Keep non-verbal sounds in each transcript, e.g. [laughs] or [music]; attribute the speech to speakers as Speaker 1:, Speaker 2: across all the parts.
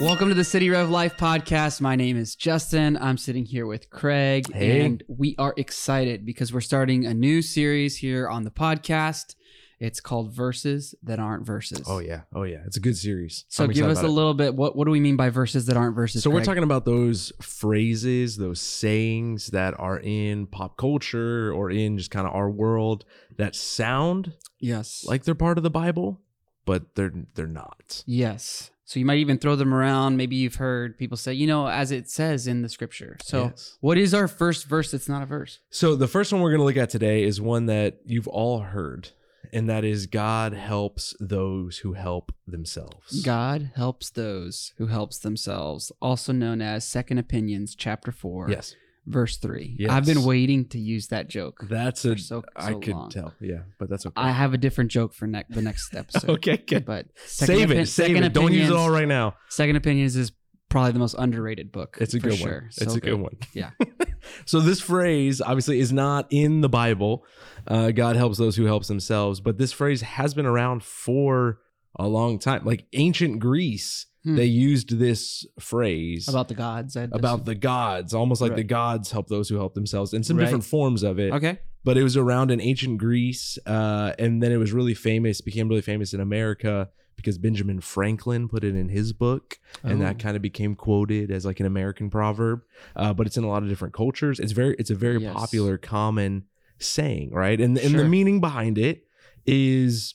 Speaker 1: Welcome to the City Rev Life podcast. My name is Justin. I'm sitting here with Craig,
Speaker 2: Hey.
Speaker 1: and we are excited because we're starting a new series here on the podcast. It's called Verses That Aren't Verses.
Speaker 2: Oh yeah, oh yeah, it's a good series.
Speaker 1: So
Speaker 2: I'm
Speaker 1: give us a
Speaker 2: it.
Speaker 1: little bit. What what do we mean by verses that aren't verses?
Speaker 2: So we're talking about those phrases, those sayings that are in pop culture or in just kind of our world that sound
Speaker 1: yes,
Speaker 2: like they're part of the Bible, but they're they're not.
Speaker 1: yes. So you might even throw them around. Maybe you've heard people say, you know, as it says in the scripture. So
Speaker 2: Yes.
Speaker 1: what is our first verse that's not a verse?
Speaker 2: So the first one we're going to look at today is one that you've all heard, and that is God helps those who help themselves.
Speaker 1: God helps those who helps themselves, also known as Second Opinions, chapter four,
Speaker 2: Yes,
Speaker 1: verse three.
Speaker 2: Yes.
Speaker 1: I've been waiting to use that joke.
Speaker 2: that's a.
Speaker 1: so-
Speaker 2: I could
Speaker 1: long.
Speaker 2: tell. Yeah, but that's okay.
Speaker 1: I have a different joke for ne- the next [laughs] episode.
Speaker 2: okay, good.
Speaker 1: But Second
Speaker 2: Save
Speaker 1: Opi-
Speaker 2: it. Save
Speaker 1: Second
Speaker 2: it. Don't use it all right now.
Speaker 1: Second Opinions is probably the most underrated book.
Speaker 2: It's a good
Speaker 1: sure.
Speaker 2: one. It's
Speaker 1: So
Speaker 2: a good one.
Speaker 1: Yeah. [laughs]
Speaker 2: so this phrase obviously is not in the Bible. Uh, God helps those who helps themselves, but this phrase has been around for a long time. Like ancient Greece,
Speaker 1: Hmm.
Speaker 2: they used this phrase
Speaker 1: About the gods. I-
Speaker 2: about the gods, almost like
Speaker 1: Right.
Speaker 2: the gods help those who help themselves, in some
Speaker 1: Right.
Speaker 2: different forms of it.
Speaker 1: Okay.
Speaker 2: But it was around in ancient Greece, uh, and then it was really famous, became really famous in America because Benjamin Franklin put it in his book and that
Speaker 1: Oh.
Speaker 2: kind of became quoted as like an American proverb. Uh, but it's in a lot of different cultures. It's very it's a very
Speaker 1: Yes.
Speaker 2: popular, common saying, right? And and
Speaker 1: Sure.
Speaker 2: the meaning behind it is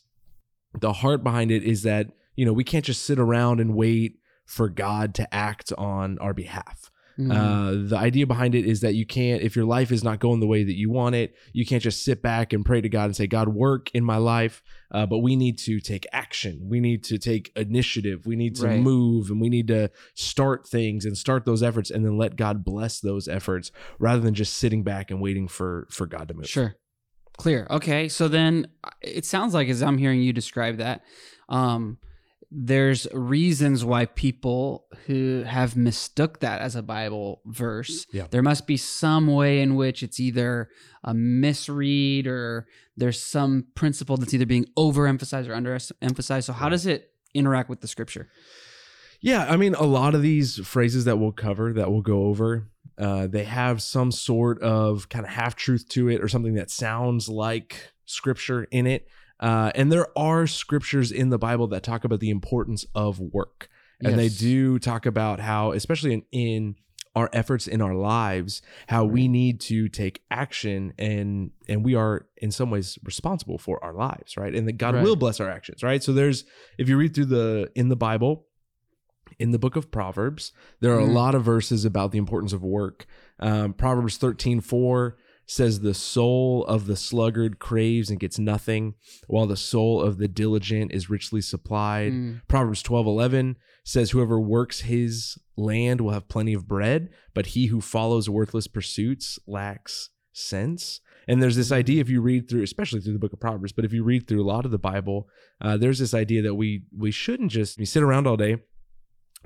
Speaker 2: the heart behind it is that you know we can't just sit around and wait for God to act on our behalf.
Speaker 1: Mhm.
Speaker 2: Uh, the idea behind it is that you can't, if your life is not going the way that you want it, you can't just sit back and pray to God and say, God, work in my life. Uh, but we need to take action. We need to take initiative. We need to
Speaker 1: Right.
Speaker 2: move and we need to start things and start those efforts and then let God bless those efforts rather than just sitting back and waiting for, for God to move.
Speaker 1: Sure. Clear. Okay. So then uh, it sounds like, as I'm hearing you describe that, um, there's reasons why people who have mistook that as a Bible verse.
Speaker 2: Yeah.
Speaker 1: There must be some way in which it's either a misread or there's some principle that's either being overemphasized or underemphasized. So how does it interact with the scripture?
Speaker 2: Yeah, I mean, a lot of these phrases that we'll cover, that we'll go over, uh, they have some sort of kind of half truth to it or something that sounds like scripture in it. Uh, and there are scriptures in the Bible that talk about the importance of work. And they do talk about how, especially in, in our efforts in our lives, how we need to take action and and we are in some ways responsible for our lives, right? And that God
Speaker 1: Right.
Speaker 2: will bless our actions, right? So there's if you read through the in the Bible, in the book of Proverbs, there are
Speaker 1: Mhm.
Speaker 2: a lot of verses about the importance of work. Um, Proverbs 13 4 says, The soul of the sluggard craves and gets nothing, while the soul of the diligent is richly supplied.
Speaker 1: Mm,
Speaker 2: Proverbs twelve eleven says, Whoever works his land will have plenty of bread, but he who follows worthless pursuits lacks sense. And there's this idea if you read through, especially through the book of Proverbs, but if you read through a lot of the Bible, uh, there's this idea that we we shouldn't just we sit around all day,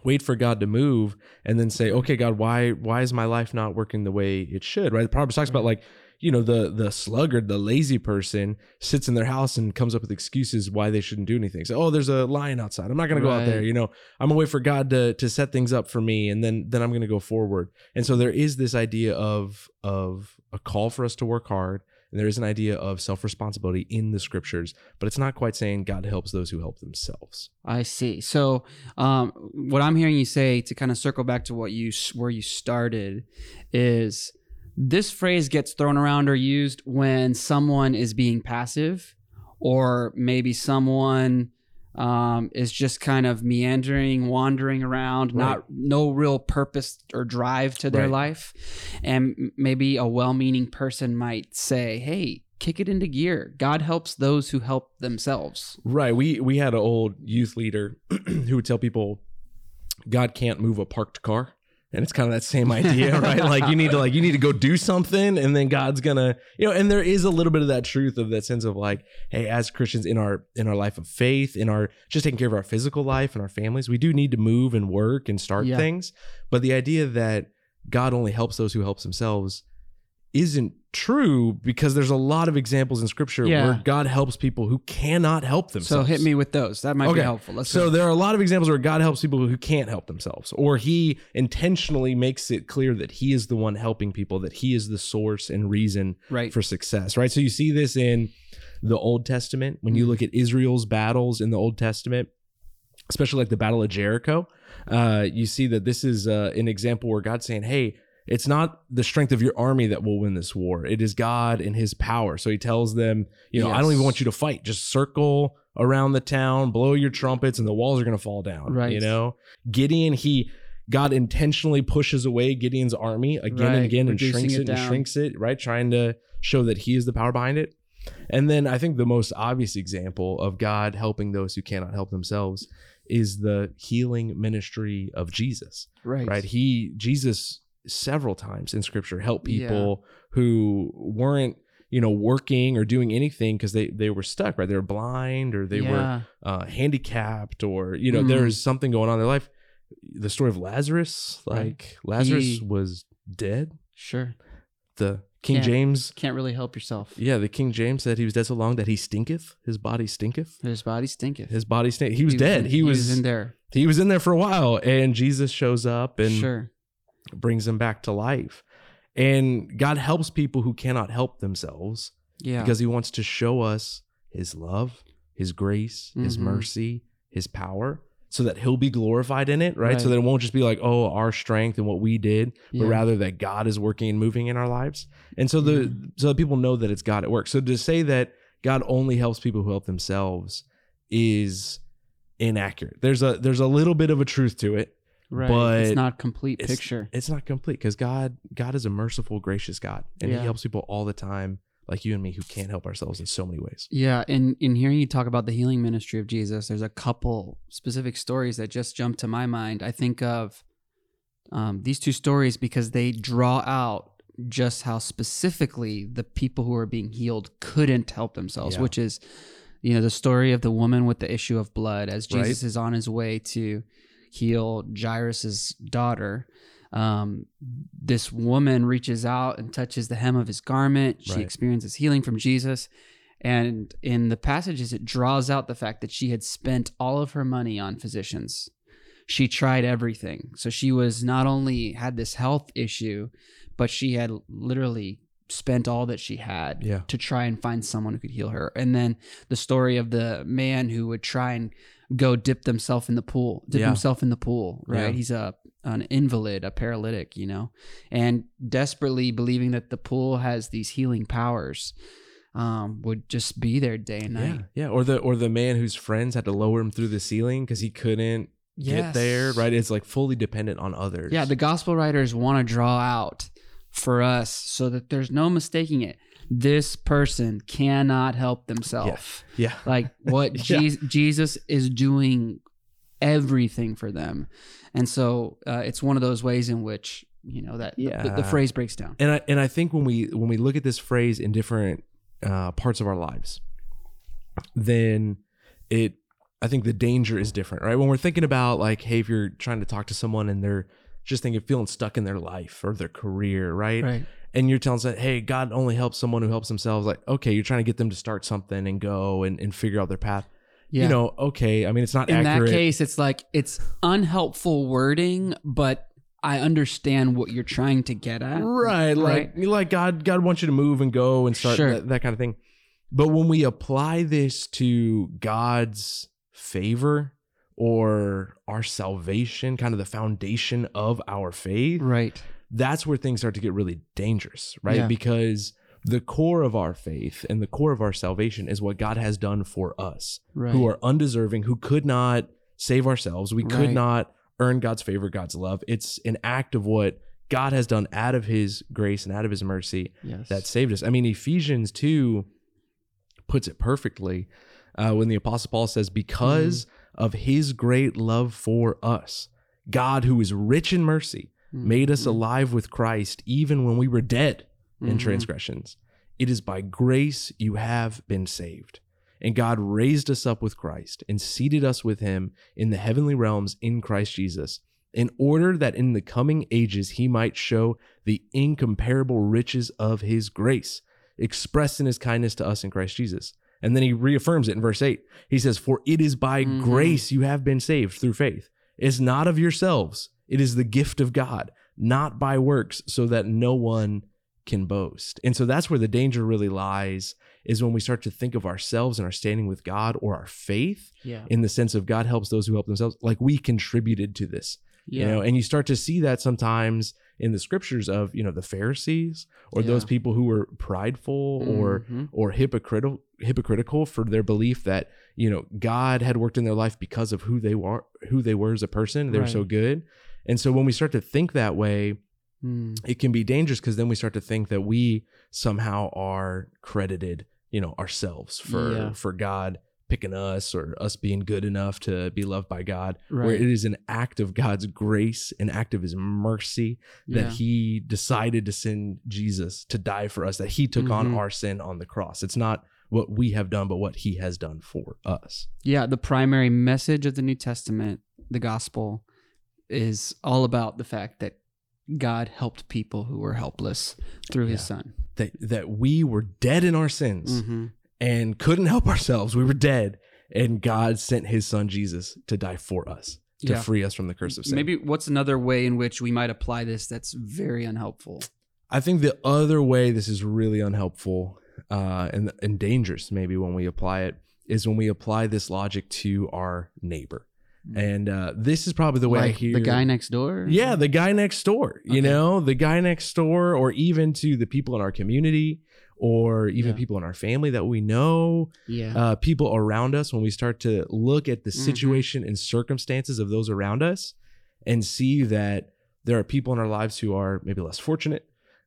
Speaker 2: wait for God to move, and then say, okay, God, why why is my life not working the way it should? Right? The Proverbs talks about like you know the the sluggard the lazy person sits in their house and comes up with excuses why they shouldn't do anything. So oh there's a lion outside. I'm not going to go out there you know. I'm gonna wait for god to to set things up for me and then then i'm gonna go forward. And so there is this idea of of a call for us to work hard and there is an idea of self-responsibility in the scriptures but it's not quite saying god helps those who help themselves
Speaker 1: I see. So, um, what I'm hearing you say to kind of circle back to what you where you started is this phrase gets thrown around or used when someone is being passive, or maybe someone um, is just kind of meandering, wandering around, not no real purpose or drive to their
Speaker 2: Right.
Speaker 1: life, and maybe a well-meaning person might say, "Hey." Kick it into gear. God helps those who help themselves.
Speaker 2: right we we had an old youth leader [clears throat] who would tell people god can't move a parked car and it's kind of that same idea [laughs] right like you need to like you need to go do something and then god's gonna you know and there is a little bit of that truth of that sense of like hey as christians in our in our life of faith in our just taking care of our physical life and our families we do need to move and work and start
Speaker 1: Yeah.
Speaker 2: things but the idea that god only helps those who helps themselves isn't true because there's a lot of examples in scripture
Speaker 1: Yeah.
Speaker 2: where God helps people who cannot help themselves.
Speaker 1: So hit me with those. That might be helpful. Let's
Speaker 2: so
Speaker 1: go.
Speaker 2: there are a lot of examples where God helps people who can't help themselves, or He intentionally makes it clear that He is the one helping people, that He is the source and reason
Speaker 1: right.
Speaker 2: for success, right? So you see this in the Old Testament when you
Speaker 1: Mm-hmm.
Speaker 2: look at Israel's battles in the Old Testament, especially like the Battle of Jericho. Uh, you see that this is uh, an example where God's saying, "Hey." It's not the strength of your army that will win this war. It is God and his power. So he tells them, you know, I don't even want you to fight. Just circle around the town, blow your trumpets, and the walls are going to fall down.
Speaker 1: Right.
Speaker 2: You know, Gideon, he, God intentionally pushes away Gideon's army again and
Speaker 1: Right.
Speaker 2: again and shrinks
Speaker 1: it
Speaker 2: it, and shrinks it, right? Trying to show that he is the power behind it. And then I think the most obvious example of God helping those who cannot help themselves is the healing ministry of Jesus,
Speaker 1: right.
Speaker 2: right? He, Jesus, several times in scripture help people who weren't, you know, working or doing anything because they, they were stuck, right? They were blind or they were uh, handicapped or, you know,
Speaker 1: Mhm.
Speaker 2: there's something going on in their life. The story of Lazarus,
Speaker 1: Right.
Speaker 2: like Lazarus
Speaker 1: He-
Speaker 2: was dead.
Speaker 1: Sure.
Speaker 2: The King
Speaker 1: Can't-
Speaker 2: James
Speaker 1: Can't really help yourself.
Speaker 2: yeah, the King James said he was dead so long that he stinketh. His body stinketh.
Speaker 1: His body stinketh.
Speaker 2: His body stinketh He was dead.
Speaker 1: in-
Speaker 2: he, was,
Speaker 1: in there.
Speaker 2: he was in there for a while, and Jesus shows up and
Speaker 1: sure.
Speaker 2: Brings them back to life. And God helps people who cannot help themselves
Speaker 1: Yeah.
Speaker 2: because He wants to show us His love, His grace, His
Speaker 1: Mhm.
Speaker 2: mercy, His power, so that He'll be glorified in it, right? So that it won't just be like, oh, our strength and what we did,
Speaker 1: yeah.
Speaker 2: but rather that God is working and moving in our lives. And so the so that people know that it's God at work. So to say that God only helps people who help themselves is inaccurate. There's a there's a little bit of a truth to it.
Speaker 1: Right.
Speaker 2: but
Speaker 1: it's not complete
Speaker 2: It's-
Speaker 1: picture.
Speaker 2: It's not complete because God God is a merciful, gracious God, and
Speaker 1: Yeah.
Speaker 2: He helps people all the time, like you and me, who can't help ourselves in so many ways.
Speaker 1: Yeah, and in hearing you talk about the healing ministry of Jesus, there's a couple specific stories that just jump to my mind. I think of um, these two stories because they draw out just how specifically the people who are being healed couldn't help themselves,
Speaker 2: Yeah.
Speaker 1: which is, you know, the story of the woman with the issue of blood as
Speaker 2: Right.
Speaker 1: Jesus is on his way to heal Jairus's daughter. Um, this woman reaches out and touches the hem of his garment. She
Speaker 2: Right.
Speaker 1: experiences healing from Jesus. And in the passages, it draws out the fact that she had spent all of her money on physicians. She tried everything. So she was not only had this health issue, but she had literally spent all that she had
Speaker 2: Yeah.
Speaker 1: to try and find someone who could heal her. And then the story of the man who would try and go dip himself in the pool, dip
Speaker 2: Yeah.
Speaker 1: himself in the pool, right?
Speaker 2: Yeah.
Speaker 1: He's a an invalid, a paralytic, you know, and desperately believing that the pool has these healing powers, um, would just be there day and night.
Speaker 2: Yeah, yeah. Or the or the man whose friends had to lower him through the ceiling because he couldn't get there. Right? It's like fully dependent on others.
Speaker 1: Yeah, the gospel writers want to draw out for us so that there's no mistaking it. This person cannot help themselves.
Speaker 2: yeah. [laughs]
Speaker 1: Like what [laughs]
Speaker 2: Yeah.
Speaker 1: Je- Jesus is doing everything for them. And so uh, it's one of those ways in which, you know, that the- the, the phrase breaks down.
Speaker 2: and I and I think when we when we look at this phrase in different uh, parts of our lives, then it I think the danger is different, right? When we're thinking about like, hey, if you're trying to talk to someone and they're just thinking feeling stuck in their life or their career, right?
Speaker 1: Right.
Speaker 2: And you're telling them, hey, God only helps someone who helps themselves. Like, okay, you're trying to get them to start something and go and, and figure out their path.
Speaker 1: Yeah.
Speaker 2: You know, okay. I mean, it's not
Speaker 1: in
Speaker 2: accurate.
Speaker 1: that case, it's like it's unhelpful wording, but I understand what you're trying to get at.
Speaker 2: right like like god god wants you to move and go and start
Speaker 1: Sure.
Speaker 2: that, that kind of thing but when we apply this to god's favor or our salvation kind of the foundation of our faith
Speaker 1: Right.
Speaker 2: that's where things start to get really dangerous right
Speaker 1: Yeah.
Speaker 2: because the core of our faith and the core of our salvation is what god has done for us
Speaker 1: Right.
Speaker 2: who are undeserving who could not save ourselves we could
Speaker 1: Right.
Speaker 2: not earn god's favor god's love it's an act of what god has done out of his grace and out of his mercy
Speaker 1: yes.
Speaker 2: that saved us i mean ephesians 2 puts it perfectly uh, when the apostle paul says because
Speaker 1: Mm-hmm.
Speaker 2: Of his great love for us god who is rich in mercy
Speaker 1: Mm-hmm.
Speaker 2: made us alive with christ even when we were dead in
Speaker 1: Mhm.
Speaker 2: transgressions it is by grace you have been saved and God raised us up with Christ and seated us with him in the heavenly realms in Christ Jesus, in order that in the coming ages he might show the incomparable riches of his grace, expressed in his kindness to us in Christ Jesus. And then he reaffirms it in verse 8. He says, For it is by
Speaker 1: Mhm.
Speaker 2: grace you have been saved through faith. It's not of yourselves, it is the gift of God, not by works, so that no one can boast. And so that's where the danger really lies is when we start to think of ourselves and our standing with God or our faith
Speaker 1: Yeah.
Speaker 2: in the sense of God helps those who help themselves, like we contributed to this
Speaker 1: Yeah.
Speaker 2: you know and you start to see that sometimes in the scriptures of you know the pharisees or those people who were prideful or
Speaker 1: Mhm.
Speaker 2: or hypocritical hypocritical for their belief that you know god had worked in their life because of who they were who they were as a person they were so good and so when we start to think that way
Speaker 1: Mm.
Speaker 2: it can be dangerous because then we start to think that we somehow are credited you know ourselves for
Speaker 1: Yeah.
Speaker 2: for god picking us or us being good enough to be loved by god
Speaker 1: right.
Speaker 2: where it is an act of god's grace an act of his mercy
Speaker 1: Yeah.
Speaker 2: that he decided to send jesus to die for us that he took on
Speaker 1: Mhm.
Speaker 2: our sin on the cross it's not what we have done but what he has done for us
Speaker 1: Yeah, the primary message of the New Testament, the gospel, is all about the fact that God helped people who were helpless through his son.
Speaker 2: that that we were dead in our sins
Speaker 1: Mm-hmm.
Speaker 2: And couldn't help ourselves. We were dead, and God sent His Son Jesus to die for us to
Speaker 1: Yeah.
Speaker 2: free us from the curse of sin.
Speaker 1: Maybe what's another way in which we might apply this that's very unhelpful?
Speaker 2: I think the other way this is really unhelpful uh, and and dangerous, maybe when we apply it, is when we apply this logic to our neighbor.
Speaker 1: Mm.
Speaker 2: And uh, this is probably the way I
Speaker 1: like
Speaker 2: hear
Speaker 1: the guy next door?
Speaker 2: Yeah, the guy next door. You
Speaker 1: Okay.
Speaker 2: know, the guy next door, or even to the people in our community, or even
Speaker 1: Yeah.
Speaker 2: people in our family that we know.
Speaker 1: Yeah.
Speaker 2: uh, people around us when we start to look at the
Speaker 1: Mhm.
Speaker 2: situation and circumstances of those around us and see that there are people in our lives who are maybe less fortunate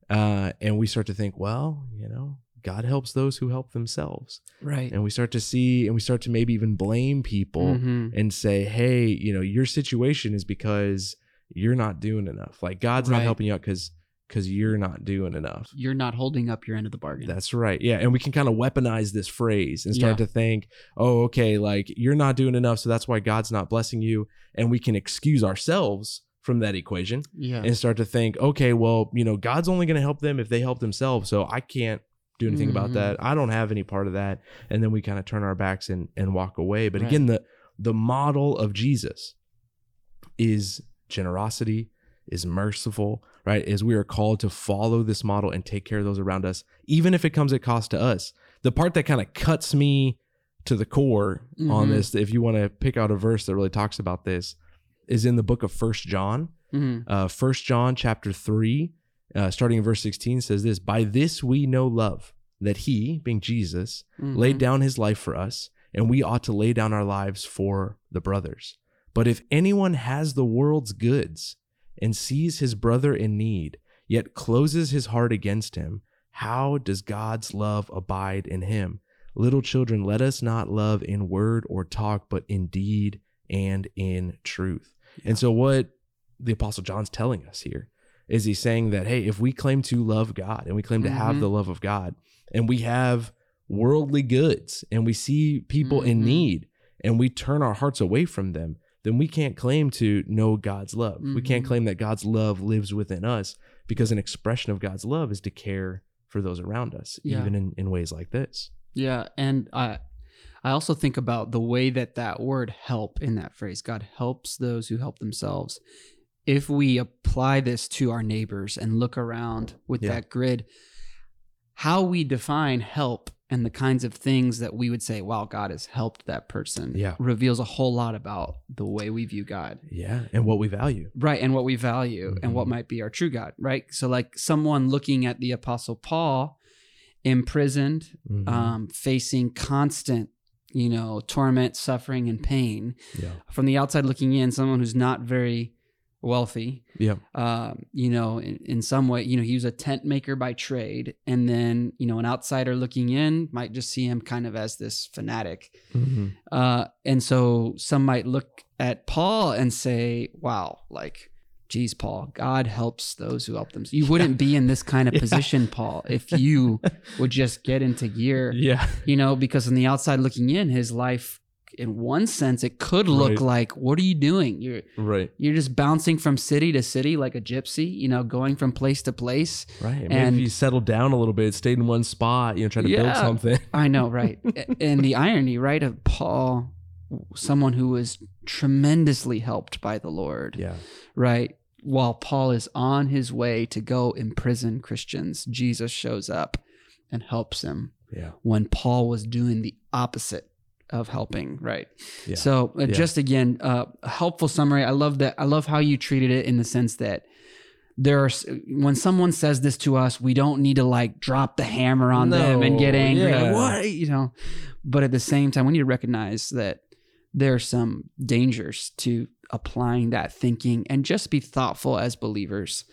Speaker 2: uh, and we start to think well you know god helps those who help themselves
Speaker 1: right.
Speaker 2: and we start to see and we start to maybe even blame people
Speaker 1: Mhm.
Speaker 2: and say hey you know your situation is because you're not doing enough like god's not helping you out because because you're not doing enough
Speaker 1: You're not holding up your end of the bargain.
Speaker 2: that's right. Yeah. And we can kind of weaponize this phrase and start
Speaker 1: Yeah.
Speaker 2: to think, oh, okay, like you're not doing enough. So that's why God's not blessing you. And we can excuse ourselves from that equation
Speaker 1: yeah.
Speaker 2: and start to think, okay, well, you know, God's only going to help them if they help themselves. So I can't do anything
Speaker 1: Mhm.
Speaker 2: about that. I don't have any part of that. And then we kind of turn our backs and, and walk away. But
Speaker 1: Right.
Speaker 2: again, the, the model of Jesus is generosity, is merciful, right? Is we are called to follow this model and take care of those around us, even if it comes at cost to us. The part that kind of cuts me to the core on
Speaker 1: Mhm.
Speaker 2: this, if you want to pick out a verse that really talks about this, is in the book of First John.
Speaker 1: Mhm.
Speaker 2: Uh, First John chapter three, uh, starting in verse sixteen, says this: "By this we know love, that He, being Jesus, laid
Speaker 1: Mhm.
Speaker 2: down his life for us, and we ought to lay down our lives for the brothers. But if anyone has the world's goods and sees his brother in need, yet closes his heart against him, how does God's love abide in him? Little children, let us not love in word or talk, but in deed and in truth. And so, what the Apostle John's telling us here is he's saying that, hey, if we claim to love God and we claim to have
Speaker 1: Mhm.
Speaker 2: the love of God, and we have worldly goods and we see people in
Speaker 1: Mhm.
Speaker 2: need and we turn our hearts away from them, then we can't claim to know God's love. We can't
Speaker 1: Mhm.
Speaker 2: claim that God's love lives within us because an expression of God's love is to care for those around us,
Speaker 1: Yeah.
Speaker 2: even in, in ways like this.
Speaker 1: Yeah, and I I also think about the way that that word help in that phrase. God helps those who help themselves. If we apply this to our neighbors and look around with
Speaker 2: Yeah.
Speaker 1: that grid, how we define help and the kinds of things that we would say, wow, God has helped that person
Speaker 2: Yeah.
Speaker 1: reveals a whole lot about the way we view God.
Speaker 2: Yeah. And what we value.
Speaker 1: Right, and what we value and what
Speaker 2: Mhm.
Speaker 1: might be our true God, right? So like someone looking at the apostle Paul imprisoned,
Speaker 2: Mhm.
Speaker 1: um, facing constant, you know, torment, suffering, and pain.
Speaker 2: yeah.
Speaker 1: From the outside looking in, someone who's not very wealthy,
Speaker 2: Yeah.
Speaker 1: um, you know, in, in some way, you know, he was a tent maker by trade. And then, you know, an outsider looking in might just see him kind of as this fanatic.
Speaker 2: Mhm.
Speaker 1: Uh, and so some might look at Paul and say, wow, like, geez, Paul, God helps those who help them. You wouldn't be in this kind of [laughs]
Speaker 2: Yeah.
Speaker 1: position, Paul, if you would just get into gear [laughs]
Speaker 2: Yeah.
Speaker 1: you know, because on the outside looking in, his life in one sense, it could look
Speaker 2: Right.
Speaker 1: like, what are you doing? You're
Speaker 2: Right.
Speaker 1: you're just bouncing from city to city like a gypsy, you know, going from place to place.
Speaker 2: Right. Maybe
Speaker 1: And-
Speaker 2: if you settled down a little bit, stayed in one spot, you know, trying to build something. [laughs]
Speaker 1: I know, right? [laughs] And the irony, right, of Paul, someone who was tremendously helped by the Lord,
Speaker 2: Yeah.
Speaker 1: right? While Paul is on his way to go imprison Christians, Jesus shows up and helps him
Speaker 2: Yeah.
Speaker 1: when Paul was doing the opposite of helping, right?
Speaker 2: Yeah.
Speaker 1: So, uh,
Speaker 2: Yeah.
Speaker 1: just again, uh, helpful summary. I love that. I love how you treated it in the sense that there are when someone says this to us, we don't need to like drop the hammer on them and get
Speaker 2: No,
Speaker 1: angry. Like, what you know? But at the same time, we need to recognize that there are some dangers to applying that thinking and just be thoughtful as believers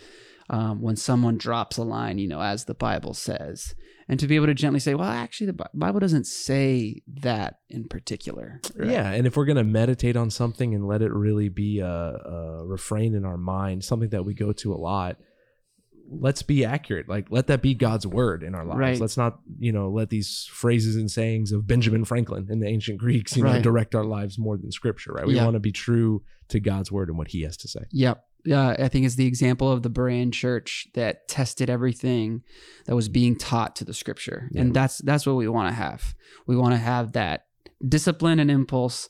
Speaker 1: um, when someone drops a line, you know, as the Bible says, and to be able to gently say, well, actually, the Bible doesn't say that in particular. right?
Speaker 2: Yeah, and if we're gonna meditate on something and let it really be a, a refrain in our mind, something that we go to a lot, let's be accurate. Like let that be God's word in our lives.
Speaker 1: Right.
Speaker 2: Let's not, you know, let these phrases and sayings of Benjamin Franklin and the ancient Greeks, you know, direct our lives more than Scripture. Right? We
Speaker 1: Yeah.
Speaker 2: want to be true to God's word and what He has to say.
Speaker 1: Yep. Yeah, I think is the example of the Berean church that tested everything that was being taught to the scripture.
Speaker 2: Yeah.
Speaker 1: And that's that's what we want to have. We want to have that discipline and impulse.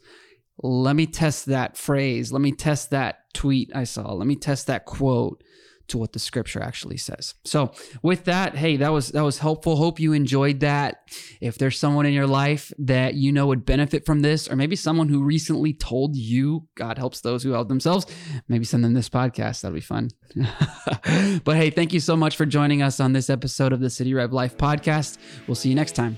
Speaker 1: Let me test that phrase. Let me test that tweet I saw. Let me test that quote to what the scripture actually says. So, with that, hey, that was that was helpful. Hope you enjoyed that. If there's someone in your life that you know would benefit from this or maybe someone who recently told you God helps those who help themselves, maybe send them this podcast. That'll be fun. [laughs] but hey, thank you so much for joining us on this episode of the City Rev Life podcast. We'll see you next time.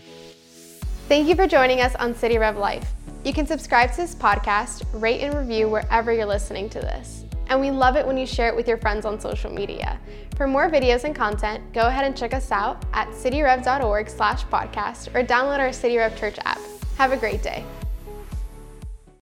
Speaker 3: Thank you for joining us on City Rev Life. You can subscribe to this podcast, rate and review wherever you're listening to this. And we love it when you share it with your friends on social media. For more videos and content, go ahead and check us out at cityrev.org slash podcast or download our City Rev Church app. Have a great day.